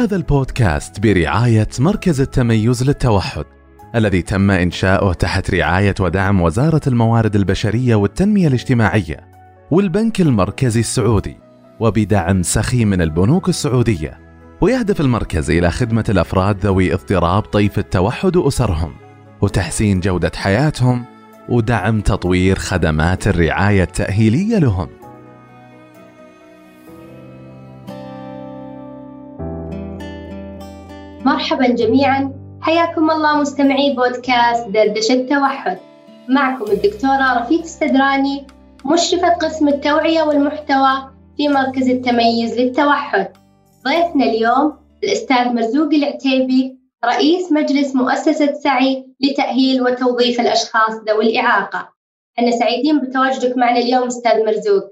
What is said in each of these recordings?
هذا البودكاست برعاية مركز التميز للتوحد الذي تم إنشاؤه تحت رعاية ودعم وزارة الموارد البشرية والتنمية الاجتماعية والبنك المركزي السعودي وبدعم سخي من البنوك السعودية ويهدف المركز إلى خدمة الأفراد ذوي اضطراب طيف التوحد وأسرهم وتحسين جودة حياتهم ودعم تطوير خدمات الرعاية التأهيلية لهم. مرحبا جميعا. حياكم الله مستمعي بودكاست دردشة التوحد. معكم الدكتورة رفيق السدراني مشرفة قسم التوعية والمحتوى في مركز التميز للتوحد. ضيفنا اليوم الأستاذ مرزوق العتيبي رئيس مجلس مؤسسة سعي لتأهيل وتوظيف الأشخاص ذوي الإعاقة. إحنا سعيدين بتواجدك معنا اليوم أستاذ مرزوق.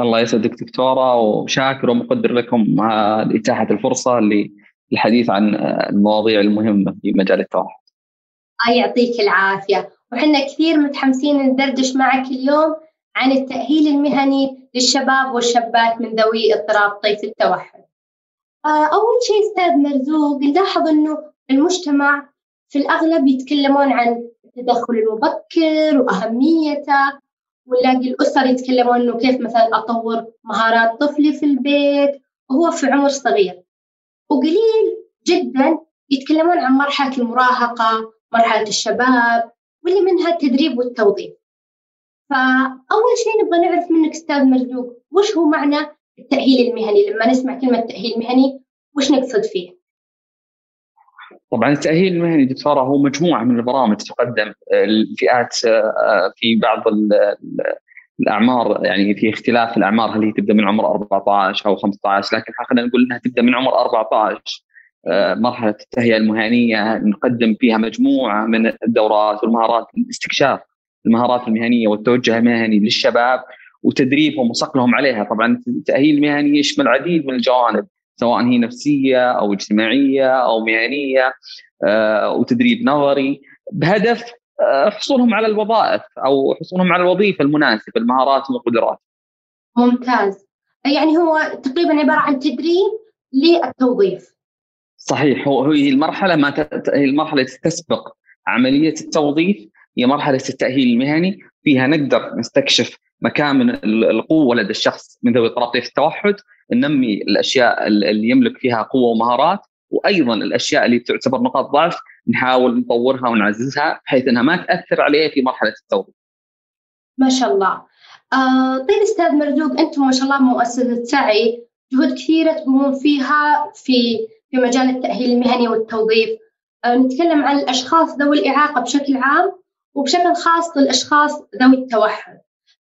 الله يسعدك دكتورة وشاكر ومقدر لكم إتاحة الفرصة للحديث عن المواضيع المهمة في مجال التوحد يعطيك العافية. وحنا كثير متحمسين ندردش معك اليوم عن التأهيل المهني للشباب والشابات من ذوي اضطراب طيف التوحد. آه، أول شيء أستاذ مرزوق نلاحظ أنه المجتمع في الأغلب يتكلمون عن التدخل المبكر وأهميته ونلاقي الأسر يتكلمون أنه كيف مثلا أطور مهارات طفلي في البيت وهو في عمر صغير. وقليل جدا يتكلمون عن مرحلة المراهقة مرحلة الشباب واللي منها التدريب والتوظيف فأول شيء نبغى نعرف منك أستاذ مرزوق وش هو معنى التأهيل المهني لما نسمع كلمة تأهيل مهني وش نقصد فيه؟ طبعا التأهيل المهني دكتورة هو مجموعة من البرامج تقدم الفئات في بعض الأعمار يعني في اختلاف الأعمار هل هي تبدأ من عمر 14 أو 15 لكن خلينا نقول أنها تبدأ من عمر 14 مرحلة التهيئة المهنية نقدم فيها مجموعة من الدورات والمهارات الاستكشاف المهارات المهنية والتوجه المهني للشباب وتدريبهم وصقلهم عليها. طبعا التأهيل المهني يشمل العديد من الجوانب سواء هي نفسية أو اجتماعية أو مهنية آه، وتدريب نظري. بهدف آه، حصولهم على الوظائف أو حصولهم على الوظيفة المناسبة المهارات والقدرات. ممتاز. يعني هو تقريبا عبارة عن تدريب للتوظيف. صحيح. هو هي المرحلة ما هي المرحلة تسبق عملية التوظيف هي مرحلة التأهيل المهني. فيها نقدر نستكشف مكامن القوة لدى الشخص من ذوي اضطراب التوحد ننمي الأشياء اللي يملك فيها قوة ومهارات وأيضا الأشياء اللي تعتبر نقاط ضعف نحاول نطورها ونعززها بحيث إنها ما تأثر عليه في مرحلة التوظيف. ما شاء الله. آه طيب أستاذ مرزوق أنتم ما شاء الله مؤسسة سعي جهود كثيرة تقومون فيها في في مجال التأهيل المهني والتوظيف. آه نتكلم عن الأشخاص ذوي الإعاقة بشكل عام وبشكل خاص للأشخاص ذوي التوحد.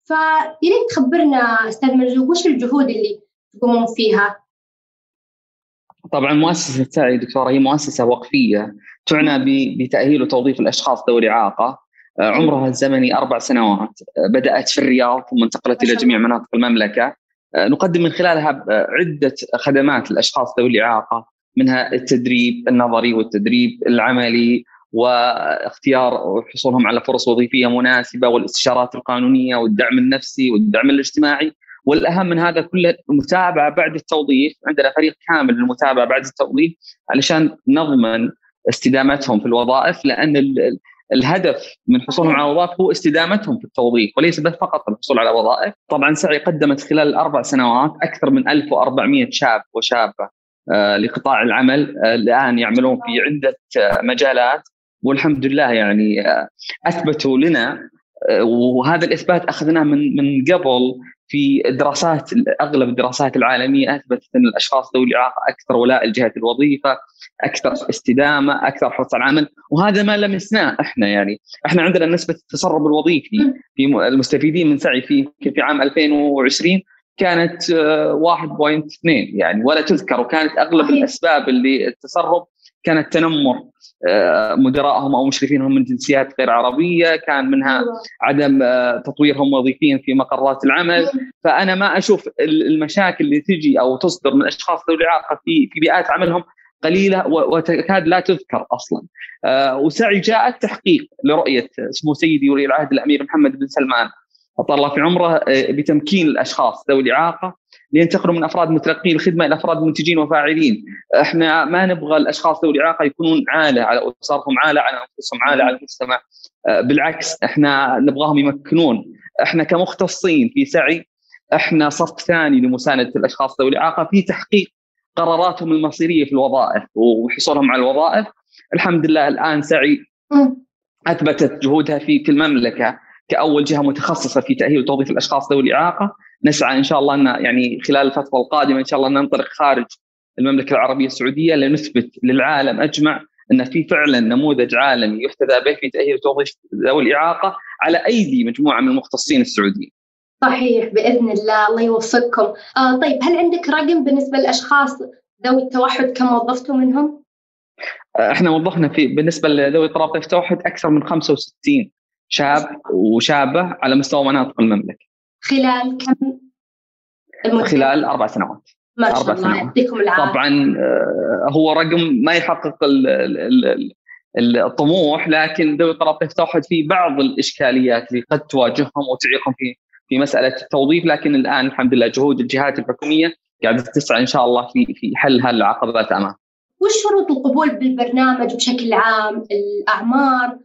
فياريت تخبرنا أستاذ مرزوق وش الجهود اللي تقومون فيها؟ طبعا مؤسسة سعي دكتورة هي مؤسسة وقفية تعنى بتأهيل وتوظيف الأشخاص ذوي الإعاقة. آه، عمرها الزمني أربع سنوات. آه، بدأت في الرياض ثم انتقلت إلى جميع مناطق المملكة. آه، نقدم من خلالها عدة خدمات للاشخاص ذوي الإعاقة منها التدريب النظري والتدريب العملي واختيار حصولهم على فرص وظيفية مناسبة والاستشارات القانونية والدعم النفسي والدعم الاجتماعي. والأهم من هذا كله المتابعة بعد التوظيف عندنا فريق كامل للمتابعة بعد التوظيف علشان نضمن استدامتهم في الوظائف لأن الهدف من حصولهم على وظائف هو استدامتهم في التوظيف وليس بس فقط الحصول على وظائف. طبعا سعي قدمت خلال الاربع سنوات أكثر من 1400 شاب وشابة آه، لقطاع العمل آه، الآن يعملون في عدة آه، مجالات والحمد لله يعني أثبتوا لنا وهذا الإثبات أخذناه من من قبل في دراسات أغلب الدراسات العالمية أثبتت أن الأشخاص ذوي الاعاقه أكثر ولاء لجهه الوظيفة، أكثر استدامة، أكثر حرص على العمل، وهذا ما لمسناه إحنا يعني، إحنا عندنا نسبة التسرب الوظيفي في المستفيدين من سعي في في عام 2020 كانت 1.2 آه، يعني ولا تذكر وكانت أغلب الأسباب اللي التسرب كانت تنمر آه، مدراءهم أو مشرفينهم من جنسيات غير عربية، كان منها. عدم آه، تطويرهم وظيفيا في مقرات العمل، فأنا ما أشوف المشاكل اللي تجي أو تصدر من أشخاص ذوي الإعاقة في في بيئات عملهم قليلة وتكاد لا تذكر أصلا. آه، وسعي جاء التحقيق لرؤية سمو سيدي ولي العهد الأمير محمد بن سلمان أطال الله في عمره بتمكين الأشخاص ذوي الإعاقة لينتقلوا من أفراد متلقي الخدمه إلى أفراد منتجين وفاعلين. إحنا ما نبغى الأشخاص ذوي الإعاقة يكونون عالة على أسرهم عالة على أنفسهم عالة على المجتمع. آه، بالعكس إحنا نبغاهم يمكنون. إحنا كمختصين في سعي إحنا صف ثاني لمساندة الأشخاص ذوي الإعاقة في تحقيق قراراتهم المصيرية في الوظائف وحصولهم على الوظائف. الحمد لله الآن سعي أثبتت جهودها في المملكه كأول جهة متخصصة في تأهيل وتوظيف الأشخاص ذوي الإعاقة نسعى إن شاء الله أن يعني خلال الفترة القادمة إن شاء الله ننطلق خارج المملكة العربية السعودية لنثبت للعالم أجمع أن في فعلا نموذج عالمي يحتذى به في تأهيل وتوظيف ذوي الإعاقة على أيدي مجموعة من المختصين السعوديين. صحيح بإذن الله الله يوفقكم. آه طيب هل عندك رقم بالنسبة للأشخاص ذوي التوحد كم وظفتوا منهم؟ آه، إحنا وظفنا في بالنسبة لذوي اضطراب التوحد أكثر من 65 شاب وشابة على مستوى مناطق المملكة. خلال كم؟ المدة؟ خلال أربع سنوات. ما شاء أربع الله يعطيكم العافية. طبعا آه، هو رقم ما يحقق الطموح لكن ذوي اضطراب التوحد في بعض الإشكاليات اللي قد تواجههم وتعيقهم في في مسألة التوظيف لكن الآن الحمد لله جهود الجهات الحكومية قاعدة تسعى إن شاء الله في في حل هالعقبات أمام. وش شروط القبول بالبرنامج بشكل عام؟ الأعمار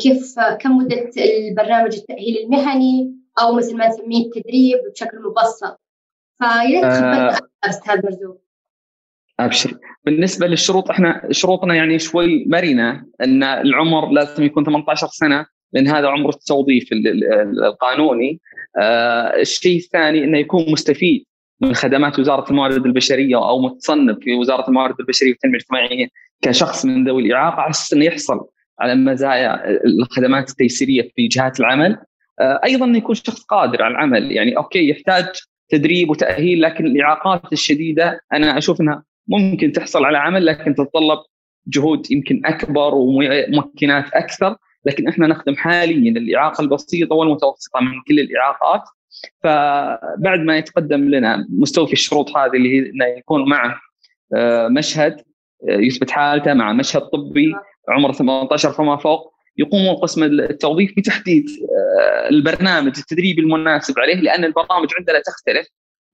كيف آه، كم مدة البرنامج التأهيل المهني أو مثل ما نسميه التدريب بشكل مبسط. فيا ريت أستاذ مرزوق. أبشر بالنسبة للشروط إحنا شروطنا يعني شوي مرنة إن العمر لازم يكون 18 سنة لأن هذا عمر التوظيف القانوني آه الشيء الثاني إنه يكون مستفيد من خدمات وزارة الموارد البشرية أو متصنف في وزارة الموارد البشرية والتنمية الاجتماعية كشخص من ذوي الإعاقة على أساس إنه يحصل على مزايا الخدمات التيسيرية في جهات العمل. آه أيضا يكون شخص قادر على العمل. يعني أوكي يحتاج تدريب وتأهيل لكن الإعاقات الشديدة أنا أشوف إنها ممكن تحصل على عمل لكن تتطلب جهود يمكن أكبر وممكنات أكثر. لكن إحنا نخدم حاليا الإعاقة البسيطة والمتوسطة من كل الإعاقات. فبعد ما يتقدم لنا مستوفي الشروط هذه اللي هي إنه يكون معه آه، مشهد يثبت حالته مع مشهد طبي عمره 18 فما فوق يقوم قسم التوظيف بتحديد آه، البرنامج التدريبي المناسب عليه لأن البرامج عندنا تختلف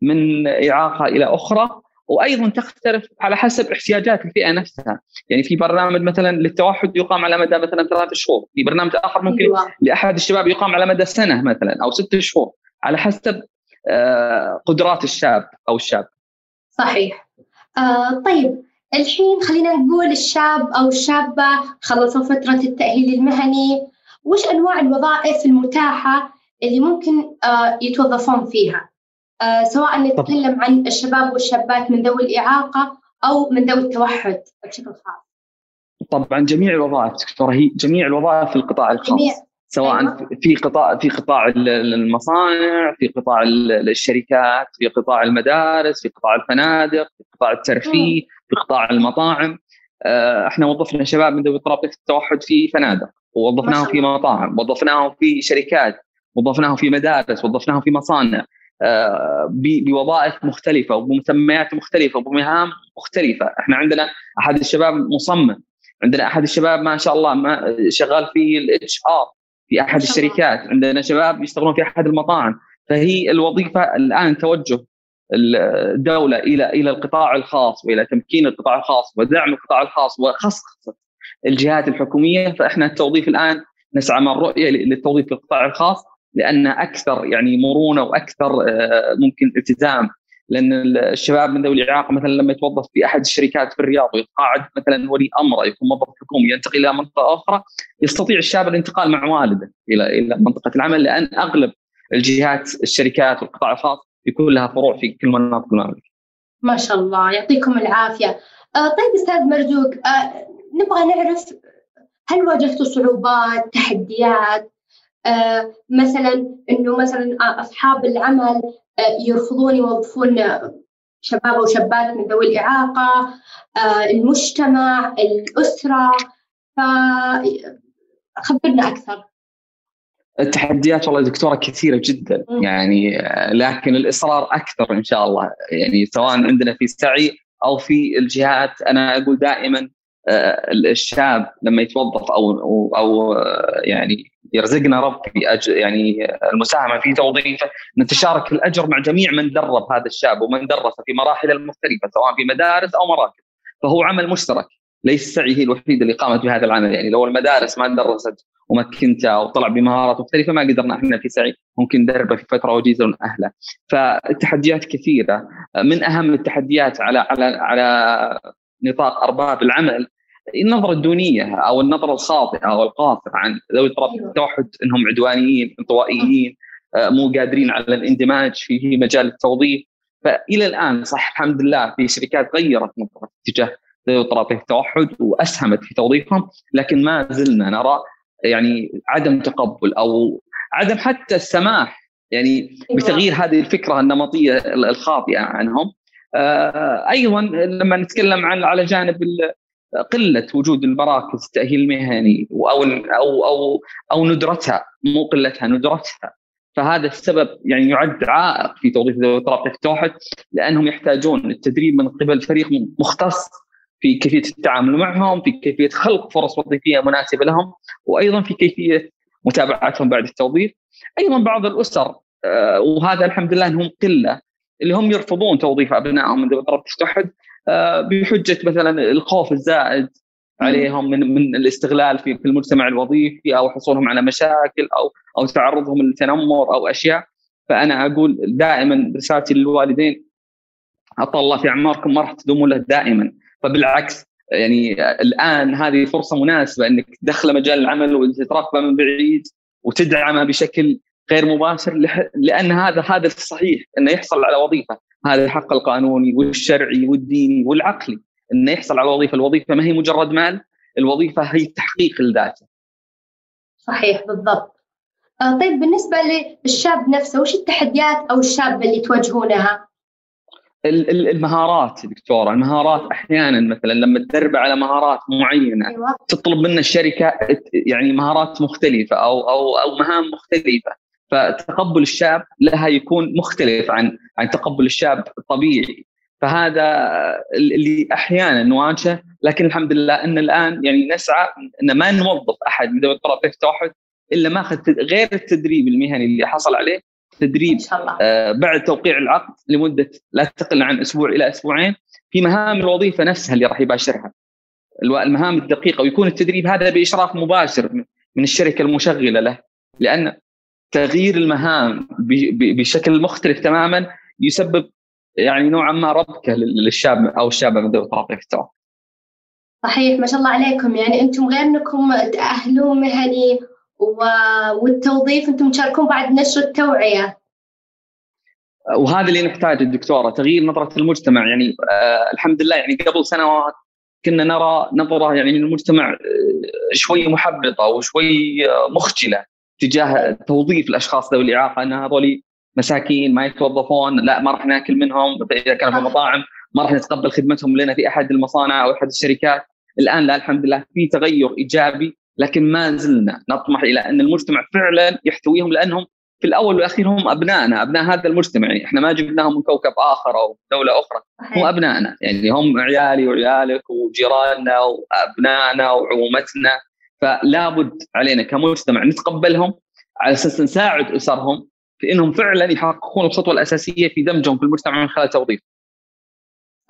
من إعاقة إلى أخرى وأيضا تختلف على حسب احتياجات الفئة نفسها، يعني في برنامج مثلا للتوحد يقام على مدى مثلا ثلاث شهور، في برنامج آخر ممكن أيوة. لأحد الشباب يقام على مدى سنة مثلا أو ست شهور، على حسب آه، قدرات الشاب أو الشاب. صحيح. آه طيب الحين خلينا نقول الشاب أو الشابة خلصوا فترة التأهيل المهني، وش أنواع الوظائف المتاحة اللي ممكن آه يتوظفون فيها؟ آه، سواء نتكلم عن الشباب والشابات من ذوي الإعاقة أو من ذوي التوحد بشكل خاص طبعا جميع الوظائف دكتوره هي جميع الوظائف في القطاع الخاص جميع. سواء أيوة. في قطاع في قطاع المصانع في قطاع الشركات في قطاع المدارس في قطاع الفنادق في قطاع الترفيه في قطاع المطاعم. آه، إحنا وظفنا شباب من ذوي اضطراب التوحد في فنادق ووظفناهم في مطاعم وظفناهم في شركات وظفناهم في مدارس وظفناهم في مصانع. آه، بوظائف مختلفة وبمسميات مختلفة وبمهام مختلفة، إحنا عندنا أحد الشباب مصمم، عندنا أحد الشباب ما شاء الله ما شغال في ال HR في أحد الشركات، عندنا شباب يشتغلون في أحد المطاعم، فهي الوظيفة الآن توجه الدولة إلى إلى القطاع الخاص وإلى تمكين القطاع الخاص ودعم القطاع الخاص وخصخصه الجهات الحكومية فإحنا التوظيف الآن نسعى من رؤيه للتوظيف في القطاع الخاص لأن أكثر يعني مرونة وأكثر آه، ممكن التزام لأن الشباب من ذوي الإعاقة مثلا لما يتوظف في أحد الشركات في الرياض ويتقاعد مثلا ولي أمره يكون موظف حكومي ينتقل إلى منطقة أخرى يستطيع الشاب الانتقال مع والده إلى إلى منطقة العمل لأن أغلب الجهات الشركات والقطاع الخاص يكون لها فروع في كل مناطق المملكة. ما شاء الله يعطيكم العافية. آه طيب أستاذ مرزوق آه نبغى نعرف هل واجهتوا صعوبات تحديات آه، مثلا إنه مثلا أصحاب العمل آه، يرفضون يوظفون شباب وشابات من ذوي الإعاقة آه، المجتمع الأسرة فخبرنا أكثر التحديات والله دكتورة كثيرة جدا. يعني لكن الإصرار أكثر إن شاء الله. يعني سواء عندنا في سعي أو في الجهات أنا أقول دائما الشاب لما يتوظف أو أو, أو يعني يرزقنا رب في يعني المساهمة في توظيفه نتشارك الأجر مع جميع من درب هذا الشاب ومن درسه في مراحل المختلفة سواء في مدارس أو مراكز. فهو عمل مشترك ليس سعي هي الوحيده اللي قامت بهذا العمل. يعني لو المدارس ما درست ومكنته وطلع بمهارات مختلفة ما قدرنا إحنا في سعي. ممكن دربه في فترة وجيزة من أهله. فالتحديات كثيرة. من أهم التحديات على على على نطاق أرباب العمل النظرة الدونية أو النظرة الخاطئة أو القاصره عن ذوي أيوة. التوحد إنهم عدوانيين انطوائيين آه، مو قادرين على الاندماج في مجال التوظيف. فإلى الآن صح الحمد لله في شركات غيرت نظرة اتجاه ذوي اضطراب التوحد وأسهمت في توظيفهم لكن ما زلنا نرى يعني عدم تقبل أو عدم حتى السماح يعني أيوة. بتغيير هذه الفكرة النمطية الخاطئة عنهم آه، أيضا لما نتكلم عن على جانب قلة وجود المراكز التاهيل المهني أو أو أو أو ندرتها مو قلتها ندرتها فهذا السبب يعني يعد عائق في توظيف ذوي التوحد لأنهم يحتاجون التدريب من قبل فريق مختص في كيفية التعامل معهم، في كيفية خلق فرص وظيفية مناسبة لهم، وأيضا في كيفية متابعتهم بعد التوظيف. أيضا بعض الأسر آه، وهذا الحمد لله إنهم قلة اللي هم يرفضون توظيف أبنائهم الاضطراب التوحد آه، بحجة مثلا الخوف الزائد عليهم من من الاستغلال في في المجتمع الوظيفي أو حصولهم على مشاكل أو أو تعرضهم للتنمر أو أشياء فأنا أقول دائما رسالتي للوالدين اطال الله في أعماركم ما راح تدوموا له دائما فبالعكس يعني الآن هذه فرصة مناسبة إنك تدخل مجال العمل وتترقبه من بعيد وتدعمه بشكل غير مباشر لأن هذا هذا الصحيح إنه يحصل على وظيفة هذا الحق القانوني والشرعي والديني والعقلي إنه يحصل على وظيفة، الوظيفة ما هي مجرد مال، الوظيفة هي تحقيق لذاته. صحيح بالضبط. آه طيب بالنسبة للشاب نفسه وش التحديات أو الشابة اللي تواجهونها؟ المهارات دكتورة، المهارات أحيانا مثلا لما تدرب على مهارات معينة أيوة. تطلب من الشركة يعني مهارات مختلفة أو أو أو مهام مختلفة. فتقبل الشاب لها يكون مختلف عن عن تقبل الشاب الطبيعي فهذا اللي أحيانا نواجهه. لكن الحمد لله إن الآن يعني نسعى إن ما نوظف أحد من ذوي الاضطراب التوحد إلا ما أخذ غير التدريب المهني اللي حصل عليه. تدريب إن شاء الله. آه بعد توقيع العقد لمدة لا تقل عن أسبوع إلى أسبوعين في مهام الوظيفة نفسها اللي راح يباشرها المهام الدقيقة ويكون التدريب هذا بإشراف مباشر من الشركة المشغلة له لأن تغيير المهام بشكل مختلف تماما يسبب يعني نوعا ما ربكة للشاب أو الشابة من ذوي الاضطراب التوحد. صحيح ما شاء الله عليكم يعني أنتم غير أنكم تأهلون مهني والتوظيف أنتم تشاركون بعد نشر التوعية. وهذا اللي نحتاجه الدكتوره تغيير نظرة المجتمع. يعني آه الحمد لله يعني قبل سنوات كنا نرى نظرة يعني من المجتمع آه، شوي محبطة وشوي آه، مخجلة تجاه توظيف الأشخاص ذوي الإعاقة إن هذول مساكين ما يتوظفون لا ما راح ناكل منهم إذا كانوا في مطاعم ما راح نتقبل خدمتهم لنا في أحد المصانع أو أحد الشركات. الآن لا الحمد لله في تغير إيجابي لكن ما زلنا نطمح إلى أن المجتمع فعلا يحتويهم لأنهم في الأول والأخير هم أبنائنا أبناء هذا المجتمع. يعني إحنا ما جبناهم من كوكب آخر أو دولة أخرى هم أبنائنا. يعني هم عيالي وعيالك وجيراننا وأبنائنا وعمومتنا فلا بد علينا كمجتمع نتقبلهم على أساس نساعد أسرهم في إنهم فعلا يحققون الخطوة الأساسية في دمجهم في المجتمع من خلال التوظيف.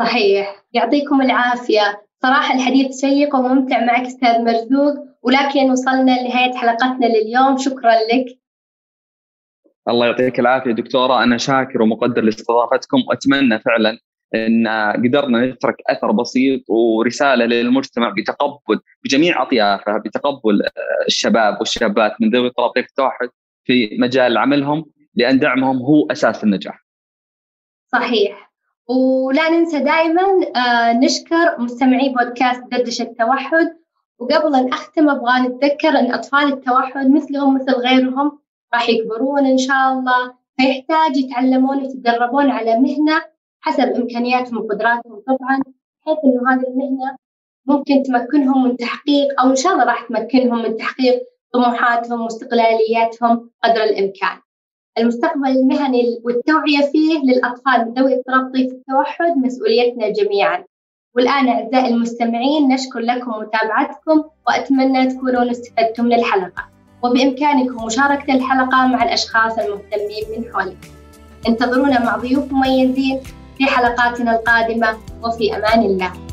صحيح، يعطيكم العافية، صراحة الحديث شيق وممتع معك أستاذ مرزوق ولكن وصلنا لنهاية حلقتنا لليوم، شكرا لك. الله يعطيك العافية دكتورة، أنا شاكر ومقدر لاستضافتكم. واتمنى فعلا أن قدرنا نترك أثر بسيط ورسالة للمجتمع بتقبل بجميع اطيافه بتقبل الشباب والشابات من ذوي اضطراب التوحد في مجال عملهم لأن دعمهم هو أساس النجاح. صحيح. ولا ننسى دائما آه، نشكر مستمعي بودكاست دردشة التوحد وقبل أن أختم أبغى نتذكر أن أطفال التوحد مثلهم مثل غيرهم راح يكبرون إن شاء الله فيحتاج يتعلمون ويتدربون على مهنة حسب إمكانياتهم وقدراتهم طبعا بحيث إنه هذه المهنة ممكن تمكنهم من تحقيق أو إن شاء الله راح تمكنهم من تحقيق طموحاتهم واستقلالياتهم قدر الإمكان. المستقبل المهني والتوعية فيه للأطفال ذوي اضطراب طيف التوحد مسؤوليتنا جميعا. والآن أعزائي المستمعين نشكر لكم متابعتكم وأتمنى تكونوا استفدتم من الحلقة. وبإمكانكم مشاركة الحلقة مع الأشخاص المهتمين من حولكم انتظرونا مع ضيوف مميزين في حلقاتنا القادمة وفي أمان الله.